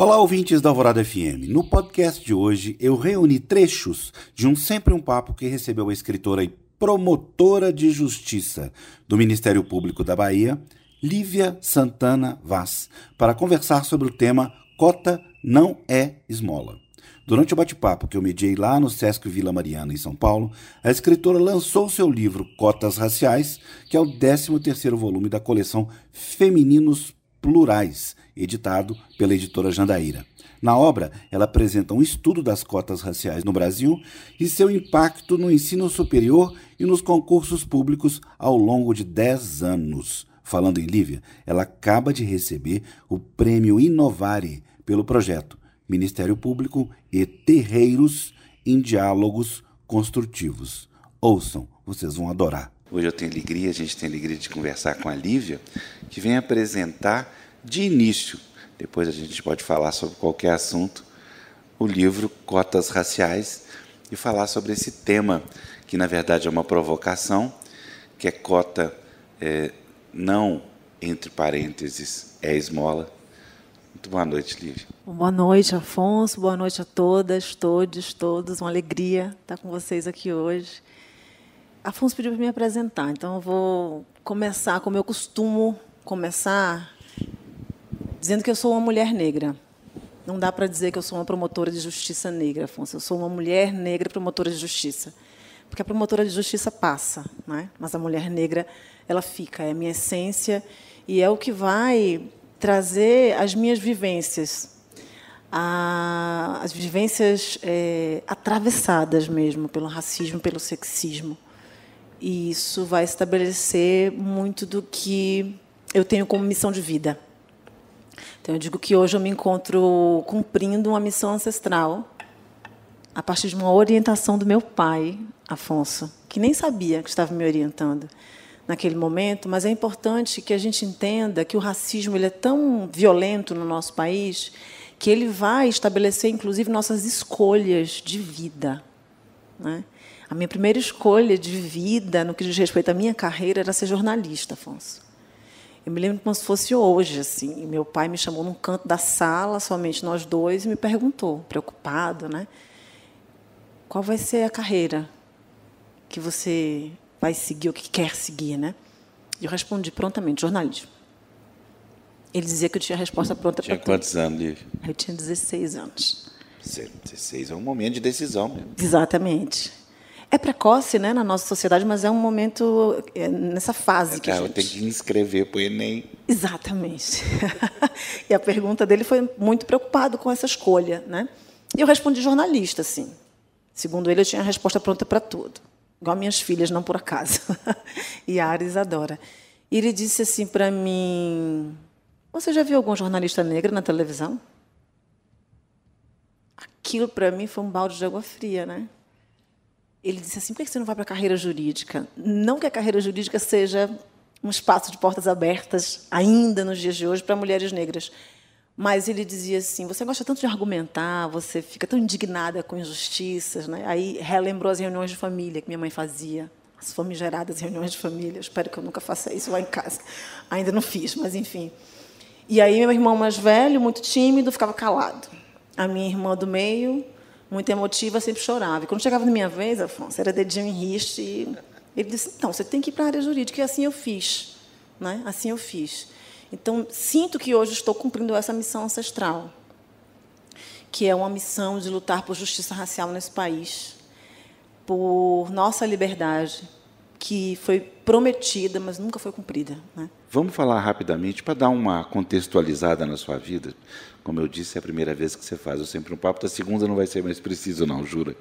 Olá, ouvintes da Alvorada FM. No podcast de hoje, eu reuni trechos de um Sempre um Papo que recebeu a escritora e promotora de justiça do Ministério Público da Bahia, Lívia Santana Vaz, para conversar sobre o tema Cota não é esmola. Durante o bate-papo que eu mediei lá no Sesc Vila Mariana, em São Paulo, a escritora lançou seu livro Cotas Raciais, que é o 13º volume da coleção Femininos Plurais, editado pela editora Jandaíra. Na obra, ela apresenta um estudo das cotas raciais no Brasil e seu impacto no ensino superior e nos concursos públicos ao longo de 10 anos. Falando em Lívia, ela acaba de receber o prêmio Inovare pelo projeto Ministério Público e Terreiros em Diálogos Construtivos. Ouçam, vocês vão adorar. Hoje eu tenho alegria, a gente tem alegria de conversar com a Lívia, que vem apresentar de início, depois a gente pode falar sobre qualquer assunto, o livro Cotas Raciais e falar sobre esse tema, que na verdade é uma provocação, que é cota é, não, entre parênteses, é esmola. Muito boa noite, Lívia. Boa noite, Afonso. Boa noite a todas, todos, todos. Uma alegria estar com vocês aqui hoje. Afonso pediu para me apresentar, então eu vou começar como eu costumo começar, dizendo que eu sou uma mulher negra. Não dá para dizer que eu sou uma promotora de justiça negra, Afonso. Eu sou uma mulher negra promotora de justiça. Porque a promotora de justiça passa, né? mas a mulher negra ela fica, é a minha essência e é o que vai trazer as minhas vivências, a, as vivências é, atravessadas mesmo pelo racismo, pelo sexismo. E isso vai estabelecer muito do que eu tenho como missão de vida. Então, eu digo que hoje eu me encontro cumprindo uma missão ancestral a partir de uma orientação do meu pai, Afonso, que nem sabia que estava me orientando naquele momento, mas é importante que a gente entenda que o racismo ele é tão violento no nosso país que ele vai estabelecer, inclusive, nossas escolhas de vida. Né? A minha primeira escolha de vida, no que diz respeito à minha carreira, era ser jornalista, Afonso. Eu me lembro como se fosse hoje, assim. Meu pai me chamou num canto da sala, somente nós dois, e me perguntou, preocupado, né? Qual vai ser a carreira que você vai seguir, o que quer seguir, né? E eu respondi prontamente, jornalismo. Ele dizia que eu tinha a resposta pronta para tudo. Tinha quantos anos, Lívia? Eu tinha 16 anos. 16 é um momento de decisão mesmo. Exatamente. É precoce, né, na nossa sociedade, mas é um momento é, nessa fase é, que a gente... tem que inscrever para o Enem. Exatamente. e a pergunta dele foi muito preocupado com essa escolha, né? E eu respondi jornalista, sim. Segundo ele, eu tinha a resposta pronta para tudo. Igual minhas filhas, não por acaso. e a Ares adora. E ele disse assim para mim: Você já viu algum jornalista negra na televisão? Aquilo para mim foi um balde de água fria, né? Ele disse assim: por que você não vai para a carreira jurídica? Não que a carreira jurídica seja um espaço de portas abertas, ainda nos dias de hoje, para mulheres negras. Mas ele dizia assim: você gosta tanto de argumentar, você fica tão indignada com injustiças. Né? Aí relembrou as reuniões de família que minha mãe fazia, as famigeradas reuniões de família. Espero que eu nunca faça isso lá em casa. Ainda não fiz, mas enfim. E aí, meu irmão mais velho, muito tímido, ficava calado. A minha irmã do meio muito emotiva, sempre chorava. E quando chegava na minha vez, Afonso, era dedinho em riste. E ele disse: então, você tem que ir para a área jurídica. E assim eu fiz. Né? Assim eu fiz. Então, sinto que hoje estou cumprindo essa missão ancestral, que é uma missão de lutar por justiça racial nesse país, por nossa liberdade, que foi prometida, mas nunca foi cumprida. Né? Vamos falar rapidamente para dar uma contextualizada na sua vida. Como eu disse, é a primeira vez que você faz. Eu sempre um papo, da segunda não vai ser mais preciso, não, jura.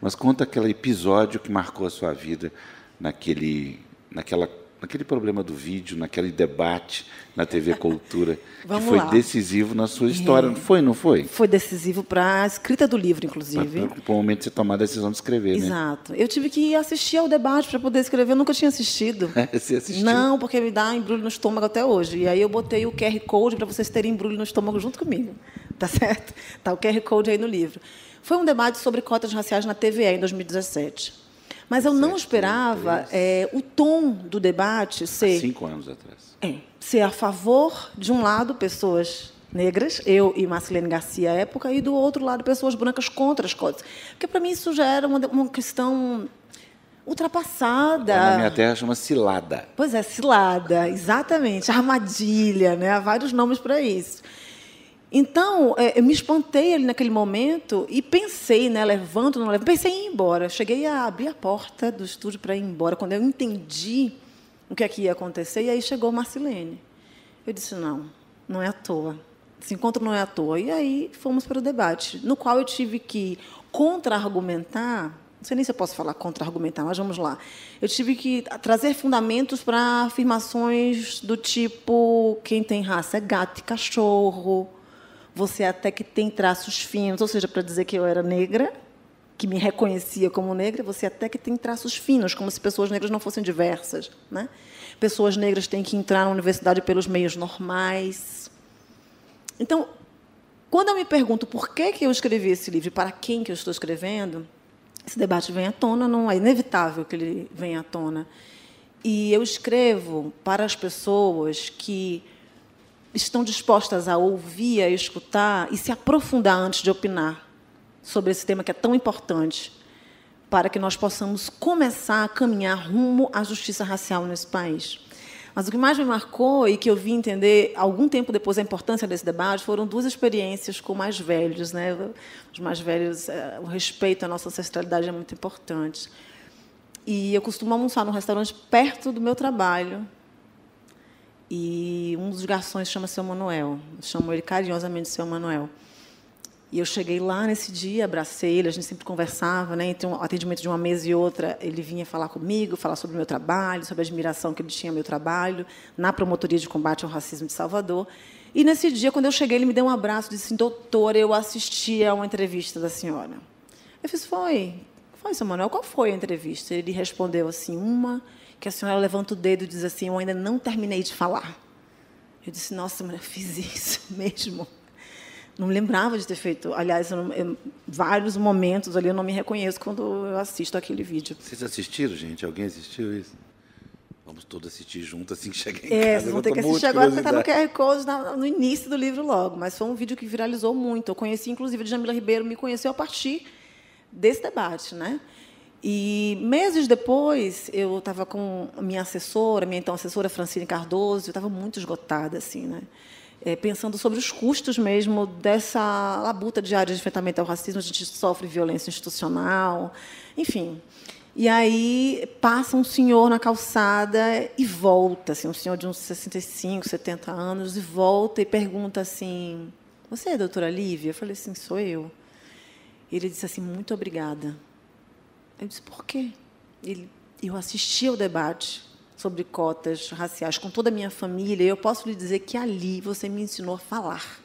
Mas conta aquele episódio que marcou a sua vida naquele, naquela naquele problema do vídeo, naquele debate na TV Cultura, que foi lá. decisivo na sua história. É. Foi, não foi? Foi decisivo para a escrita do livro, inclusive. Para o momento de você tomar a decisão de escrever, Exato. né? Exato. Eu tive que assistir ao debate para poder escrever. Eu nunca tinha assistido. você assistiu? Não, porque me dá embrulho no estômago até hoje. E aí eu botei o QR Code para vocês terem embrulho no estômago junto comigo. Tá certo? Tá o QR Code aí no livro. Foi um debate sobre cotas raciais na TVE em 2017. Mas eu não esperava é, o tom do debate ser. Há cinco anos atrás. É, ser a favor, de um lado, pessoas negras, eu e Marcelene Garcia à época, e do outro lado pessoas brancas contra as cotas. Porque para mim isso já era uma, uma questão ultrapassada. Na minha terra chama cilada. Pois é, cilada, exatamente, armadilha, né? Há vários nomes para isso. Então, é, eu me espantei ali naquele momento e pensei, né, levanto, não levanto, pensei em ir embora. Cheguei a abrir a porta do estúdio para ir embora, quando eu entendi o que, é que ia acontecer, e aí chegou Marcelene. Eu disse, não, não é à toa. Esse encontro não é à toa. E aí fomos para o debate, no qual eu tive que contra-argumentar, não sei nem se eu posso falar contra-argumentar, mas vamos lá. Eu tive que trazer fundamentos para afirmações do tipo: quem tem raça é gato e cachorro, você até que tem traços finos, ou seja, para dizer que eu era negra, que me reconhecia como negra, você até que tem traços finos, como se pessoas negras não fossem diversas. Né? Pessoas negras têm que entrar na universidade pelos meios normais. Então, quando eu me pergunto por que, que eu escrevi esse livro para quem que eu estou escrevendo, esse debate vem à tona, não é inevitável que ele venha à tona. E eu escrevo para as pessoas que estão dispostas a ouvir, a escutar e se aprofundar antes de opinar sobre esse tema que é tão importante para que nós possamos começar a caminhar rumo à justiça racial nesse país. Mas o que mais me marcou e que eu vi entender algum tempo depois a importância desse debate foram duas experiências com mais velhos, né? Os mais velhos, eh, o respeito à nossa ancestralidade é muito importante. E eu costumo almoçar num restaurante perto do meu trabalho, e um dos garçons chama seu Manuel. Eu chamo ele carinhosamente seu Manuel. E eu cheguei lá nesse dia, abracei ele, a gente sempre conversava, né? Então, o atendimento de uma mesa e outra, ele vinha falar comigo, falar sobre o meu trabalho, sobre a admiração que ele tinha ao meu trabalho, na promotoria de combate ao racismo de Salvador. E nesse dia, quando eu cheguei, ele me deu um abraço e disse assim: Doutora, eu assisti a uma entrevista da senhora. Eu fiz: Foi. Foi, seu Manuel, qual foi a entrevista? Ele respondeu assim: Uma que a senhora levanta o dedo e diz assim: Eu ainda não terminei de falar. Eu disse: Nossa, eu fiz isso mesmo. Não me lembrava de ter feito. Aliás, eu, eu, vários momentos ali eu não me reconheço quando eu assisto aquele vídeo. Vocês assistiram, gente? Alguém assistiu isso? Vamos todos assistir junto assim que chegar em é, casa. É, vocês vão ter que assistir agora, porque está no QR Code no início do livro logo. Mas foi um vídeo que viralizou muito. Eu conheci, inclusive, a Jamila Ribeiro me conheceu a partir desse debate. Né? E meses depois, eu estava com a minha assessora, minha então assessora Francine Cardoso, eu estava muito esgotada, assim, né? É, pensando sobre os custos mesmo dessa labuta diária de enfrentamento ao racismo, a gente sofre violência institucional, enfim. E aí passa um senhor na calçada e volta, assim, um senhor de uns 65, 70 anos, e volta e pergunta assim: Você é a doutora Lívia? Eu falei assim: Sou eu. Ele disse assim: Muito obrigada eu disse, por quê? Ele, eu assisti ao debate sobre cotas raciais com toda a minha família, e eu posso lhe dizer que ali você me ensinou a falar.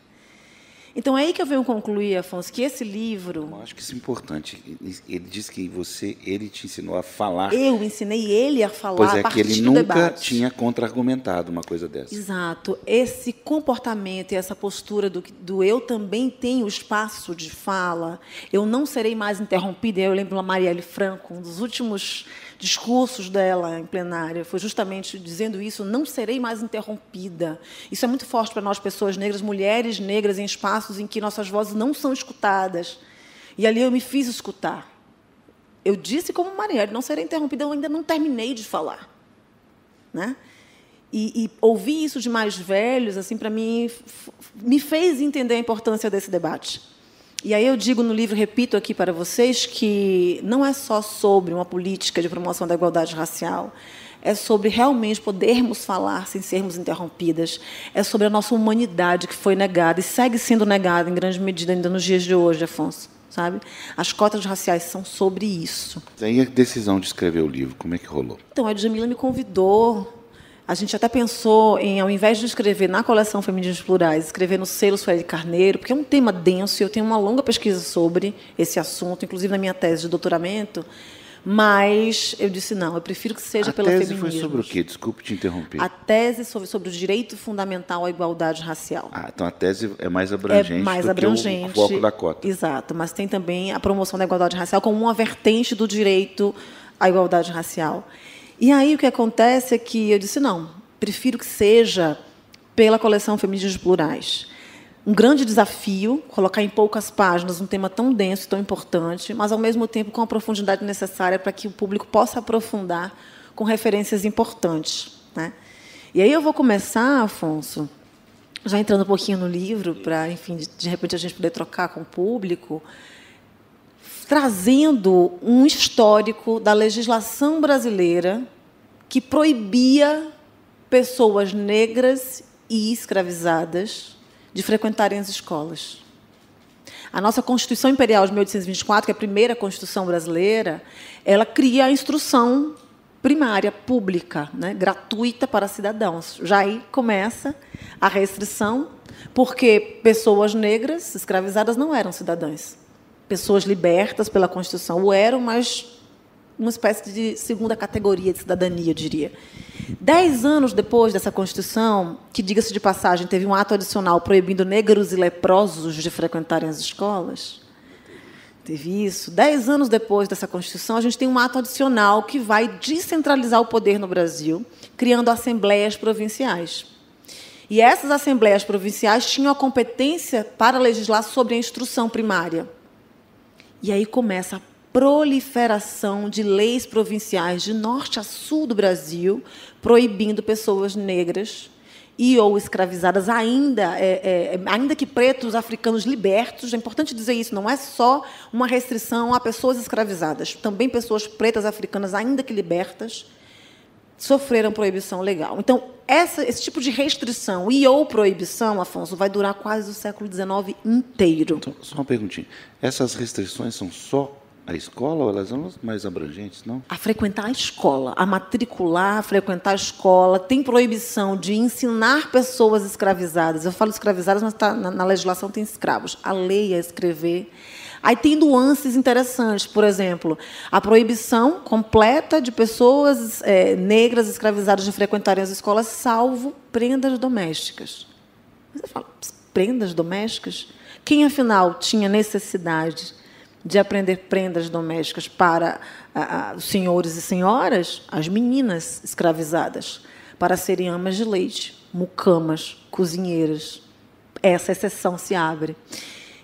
Então é aí que eu venho concluir, Afonso, que esse livro. Eu acho que isso é importante. Ele disse que você, ele te ensinou a falar. Eu ensinei ele a falar. Pois é, a que ele nunca debate. tinha contra-argumentado uma coisa dessa. Exato. Esse comportamento e essa postura do, do eu também tenho espaço de fala, eu não serei mais interrompida. Eu lembro a Marielle Franco, um dos últimos discursos dela em plenária foi justamente dizendo isso: não serei mais interrompida. Isso é muito forte para nós, pessoas negras, mulheres negras, em espaços em que nossas vozes não são escutadas. E ali eu me fiz escutar. Eu disse como Marielle, não serei interrompida, eu ainda não terminei de falar. Né? E, e ouvir isso de mais velhos, assim, para mim, me fez entender a importância desse debate. E aí eu digo no livro, repito aqui para vocês, que não é só sobre uma política de promoção da igualdade racial, é sobre realmente podermos falar sem sermos interrompidas, é sobre a nossa humanidade que foi negada e segue sendo negada em grande medida ainda nos dias de hoje, Afonso. Sabe? As cotas raciais são sobre isso. E a decisão de escrever o livro, como é que rolou? Então, a Djamila me convidou a gente até pensou em, ao invés de escrever na coleção Femininos Plurais, escrever no selo Sueli Carneiro, porque é um tema denso e eu tenho uma longa pesquisa sobre esse assunto, inclusive na minha tese de doutoramento. Mas eu disse não, eu prefiro que seja a pela feminismo. A tese foi sobre o quê? Desculpe te interromper. A tese sobre, sobre o direito fundamental à igualdade racial. Ah, então a tese é mais abrangente é mais do abrangente, que o foco da cota. Exato, mas tem também a promoção da igualdade racial como uma vertente do direito à igualdade racial. E aí o que acontece é que eu disse, não, prefiro que seja pela coleção Feminismos Plurais. um grande desafio colocar em poucas páginas um tema tão denso, tão importante, mas ao mesmo tempo com a profundidade necessária para que o público possa aprofundar com referências importantes. Né? E aí eu vou começar, Afonso, já entrando um pouquinho no livro, para, enfim, de, de repente a gente poder trocar com o público, trazendo um histórico da legislação brasileira que proibia pessoas negras e escravizadas de frequentarem as escolas. A nossa Constituição Imperial de 1824, que é a primeira Constituição brasileira, ela cria a instrução primária pública, né, gratuita para cidadãos. Já aí começa a restrição, porque pessoas negras escravizadas não eram cidadãs. Pessoas libertas pela Constituição o eram, mas uma espécie de segunda categoria de cidadania, eu diria. Dez anos depois dessa Constituição, que, diga-se de passagem, teve um ato adicional proibindo negros e leprosos de frequentarem as escolas, teve isso. Dez anos depois dessa Constituição, a gente tem um ato adicional que vai descentralizar o poder no Brasil, criando assembleias provinciais. E essas assembleias provinciais tinham a competência para legislar sobre a instrução primária. E aí começa a proliferação de leis provinciais de norte a sul do Brasil, proibindo pessoas negras e ou escravizadas, ainda, é, é, ainda que pretos africanos libertos. É importante dizer isso, não é só uma restrição a pessoas escravizadas, também pessoas pretas africanas, ainda que libertas, sofreram proibição legal. Então, essa, esse tipo de restrição e ou proibição, Afonso, vai durar quase o século XIX inteiro. Então, só uma perguntinha. Essas restrições são só a escola elas são mais abrangentes, não? A frequentar a escola, a matricular, a frequentar a escola. Tem proibição de ensinar pessoas escravizadas. Eu falo escravizadas, mas tá, na, na legislação tem escravos. A lei é escrever. Aí tem nuances interessantes, por exemplo, a proibição completa de pessoas é, negras escravizadas de frequentarem as escolas, salvo prendas domésticas. Você fala, prendas domésticas? Quem, afinal, tinha necessidade de aprender prendas domésticas para os senhores e senhoras, as meninas escravizadas, para serem amas de leite, mucamas, cozinheiras. Essa exceção se abre.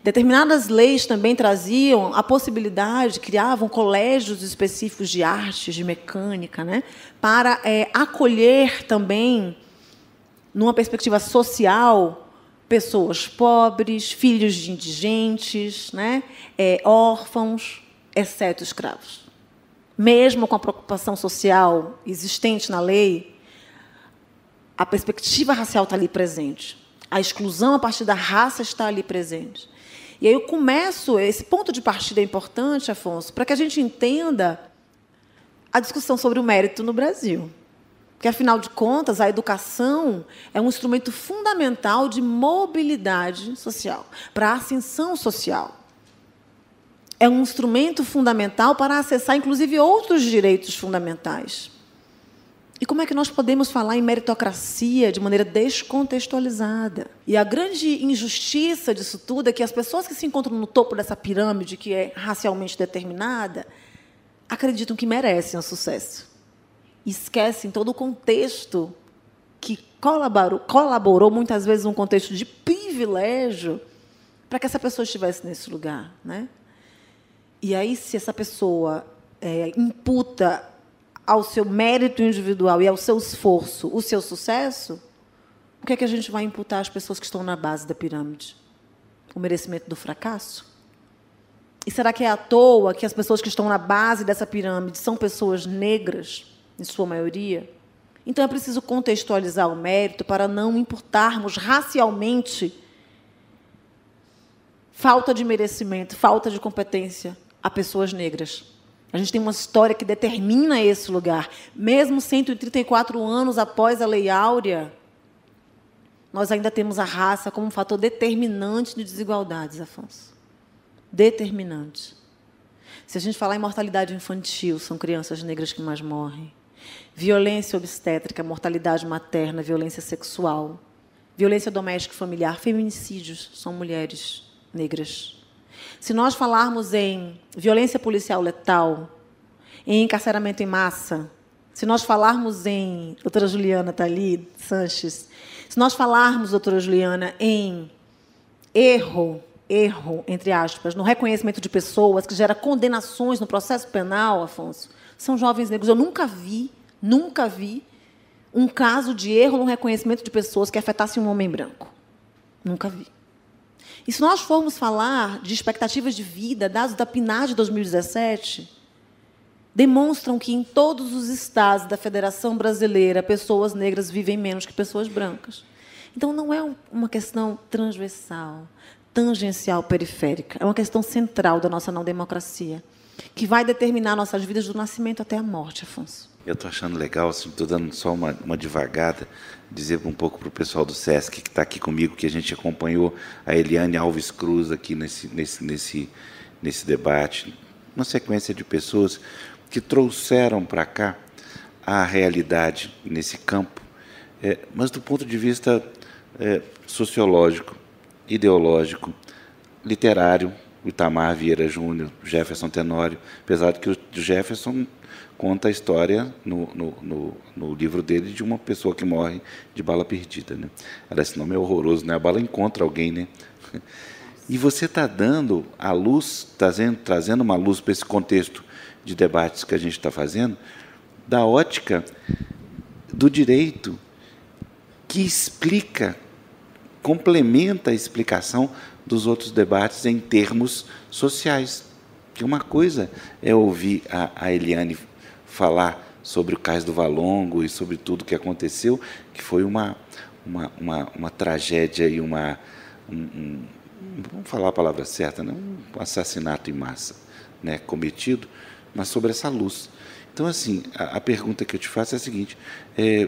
Determinadas leis também traziam a possibilidade, criavam colégios específicos de artes, de mecânica, né, para é, acolher também, numa perspectiva social, pessoas pobres, filhos de indigentes, né, é, órfãos, exceto escravos. Mesmo com a preocupação social existente na lei, a perspectiva racial está ali presente. A exclusão a partir da raça está ali presente. E aí eu começo, esse ponto de partida é importante, Afonso, para que a gente entenda a discussão sobre o mérito no Brasil. Porque, afinal de contas, a educação é um instrumento fundamental de mobilidade social, para a ascensão social. É um instrumento fundamental para acessar, inclusive, outros direitos fundamentais. E como é que nós podemos falar em meritocracia de maneira descontextualizada? E a grande injustiça disso tudo é que as pessoas que se encontram no topo dessa pirâmide, que é racialmente determinada, acreditam que merecem o sucesso esquecem todo o contexto que colaborou, colaborou muitas vezes um contexto de privilégio para que essa pessoa estivesse nesse lugar, né? E aí, se essa pessoa é, imputa ao seu mérito individual e ao seu esforço o seu sucesso, o que é que a gente vai imputar às pessoas que estão na base da pirâmide? O merecimento do fracasso? E será que é à toa que as pessoas que estão na base dessa pirâmide são pessoas negras? Em sua maioria. Então é preciso contextualizar o mérito para não imputarmos racialmente falta de merecimento, falta de competência a pessoas negras. A gente tem uma história que determina esse lugar. Mesmo 134 anos após a Lei Áurea, nós ainda temos a raça como um fator determinante de desigualdades, Afonso. Determinante. Se a gente falar em mortalidade infantil, são crianças negras que mais morrem violência obstétrica, mortalidade materna, violência sexual, violência doméstica e familiar, feminicídios são mulheres negras. Se nós falarmos em violência policial letal, em encarceramento em massa, se nós falarmos em, doutora Juliana está ali, Sanches, se nós falarmos, doutora Juliana, em erro, erro, entre aspas, no reconhecimento de pessoas, que gera condenações no processo penal, Afonso, são jovens negros. Eu nunca vi, nunca vi um caso de erro no reconhecimento de pessoas que afetasse um homem branco. Nunca vi. E se nós formos falar de expectativas de vida, dados da PNAD de 2017, demonstram que em todos os estados da Federação Brasileira, pessoas negras vivem menos que pessoas brancas. Então, não é uma questão transversal, tangencial, periférica. É uma questão central da nossa não democracia, que vai determinar nossas vidas do nascimento até a morte, Afonso. Eu estou achando legal, estou assim, dando só uma, uma devagada, dizer um pouco para o pessoal do SESC que está aqui comigo, que a gente acompanhou a Eliane Alves Cruz aqui nesse, nesse, nesse, nesse debate, uma sequência de pessoas que trouxeram para cá a realidade nesse campo, é, mas do ponto de vista é, sociológico, ideológico, literário, Itamar Vieira Júnior, Jefferson Tenório, apesar de que o Jefferson conta a história no, no, no, no, livro dele de uma pessoa que morre de bala perdida. Né? Esse nome é horroroso, né? a bala encontra alguém. Né? E você está dando a luz, trazendo, trazendo uma luz para esse contexto de debates que a gente está fazendo, da ótica do direito, que explica, complementa a explicação dos outros debates em termos sociais. Que uma coisa é ouvir a, a Eliane falar sobre o Cais do Valongo e sobre tudo que aconteceu, que foi uma, uma, uma, uma tragédia e uma. Um, um, vamos falar a palavra certa, né? um assassinato em massa né? cometido, mas sobre essa luz. Então, assim, a, a pergunta que eu te faço é a seguinte: é,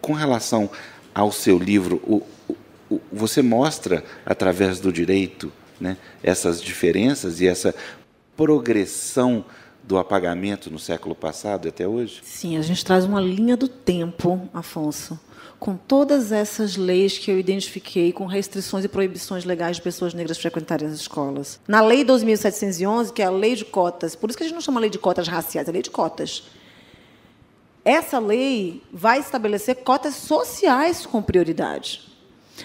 com relação ao seu livro, o, o, você mostra, através do direito, né, essas diferenças e essa progressão do apagamento no século passado até hoje? Sim, a gente traz uma linha do tempo, Afonso, com todas essas leis que eu identifiquei com restrições e proibições legais de pessoas negras frequentarem as escolas. Na Lei 2711, que é a lei de cotas, por isso que a gente não chama lei de cotas raciais, é lei de cotas. Essa lei vai estabelecer cotas sociais com prioridade.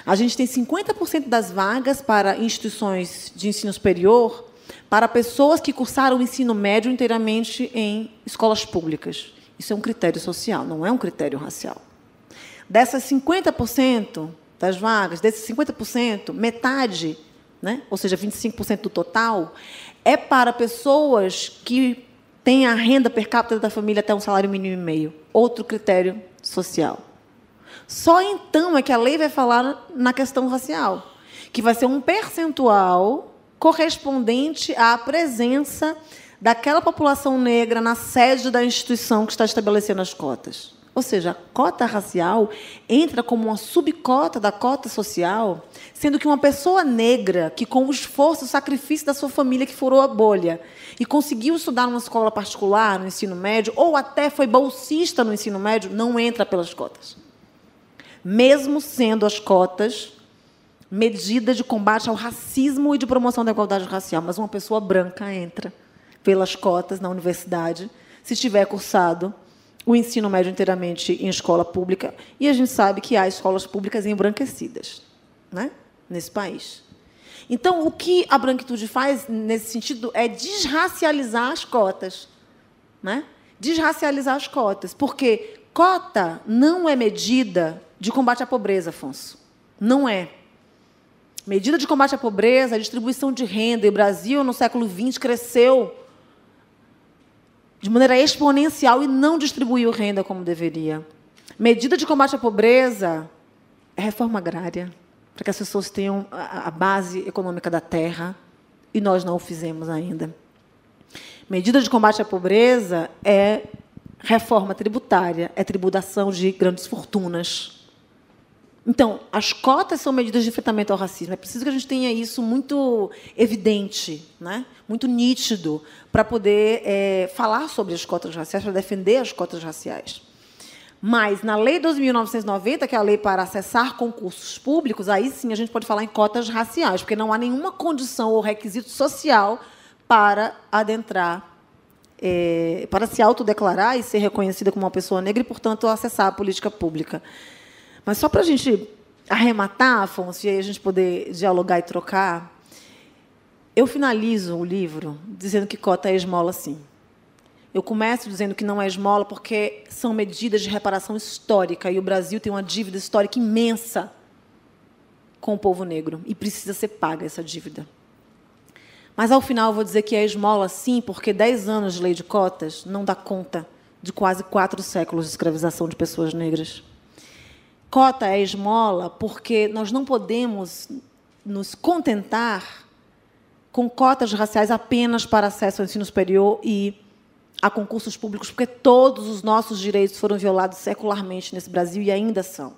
A gente tem 50% das vagas para instituições de ensino superior para pessoas que cursaram o ensino médio inteiramente em escolas públicas. Isso é um critério social, não é um critério racial. Dessas 50% das vagas, desses 50%, metade, né, ou seja, 25% do total, é para pessoas que têm a renda per capita da família até um salário mínimo e meio. Outro critério social. Só então é que a lei vai falar na questão racial, que vai ser um percentual correspondente à presença daquela população negra na sede da instituição que está estabelecendo as cotas. Ou seja, a cota racial entra como uma subcota da cota social, sendo que uma pessoa negra que, com o esforço, o sacrifício da sua família que furou a bolha e conseguiu estudar numa escola particular, no ensino médio, ou até foi bolsista no ensino médio, não entra pelas cotas mesmo sendo as cotas medidas de combate ao racismo e de promoção da igualdade racial. Mas uma pessoa branca entra pelas cotas na universidade, se tiver cursado o ensino médio inteiramente em escola pública, e a gente sabe que há escolas públicas embranquecidas né, nesse país. Então, o que a branquitude faz nesse sentido é desracializar as cotas. Né? Desracializar as cotas. Porque cota não é medida de combate à pobreza, Afonso. Não é. Medida de combate à pobreza, a distribuição de renda. E o Brasil, no século XX, cresceu de maneira exponencial e não distribuiu renda como deveria. Medida de combate à pobreza é reforma agrária, para que as pessoas tenham a base econômica da terra, e nós não o fizemos ainda. Medida de combate à pobreza é reforma tributária, é tributação de grandes fortunas. Então, as cotas são medidas de enfrentamento ao racismo. É preciso que a gente tenha isso muito evidente, né? muito nítido, para poder é, falar sobre as cotas raciais, para defender as cotas raciais. Mas, na Lei 2.990, que é a lei para acessar concursos públicos, aí sim a gente pode falar em cotas raciais, porque não há nenhuma condição ou requisito social para adentrar, é, para se autodeclarar e ser reconhecida como uma pessoa negra e, portanto, acessar a política pública. Mas só para a gente arrematar, Afonso, e aí a gente poder dialogar e trocar, eu finalizo o livro dizendo que cota é esmola, sim. Eu começo dizendo que não é esmola porque são medidas de reparação histórica e o Brasil tem uma dívida histórica imensa com o povo negro e precisa ser paga essa dívida. Mas ao final eu vou dizer que é esmola sim, porque 10 anos de lei de cotas não dá conta de quase quatro séculos de escravização de pessoas negras. Cota é esmola porque nós não podemos nos contentar com cotas raciais apenas para acesso ao ensino superior e a concursos públicos, porque todos os nossos direitos foram violados secularmente nesse Brasil e ainda são.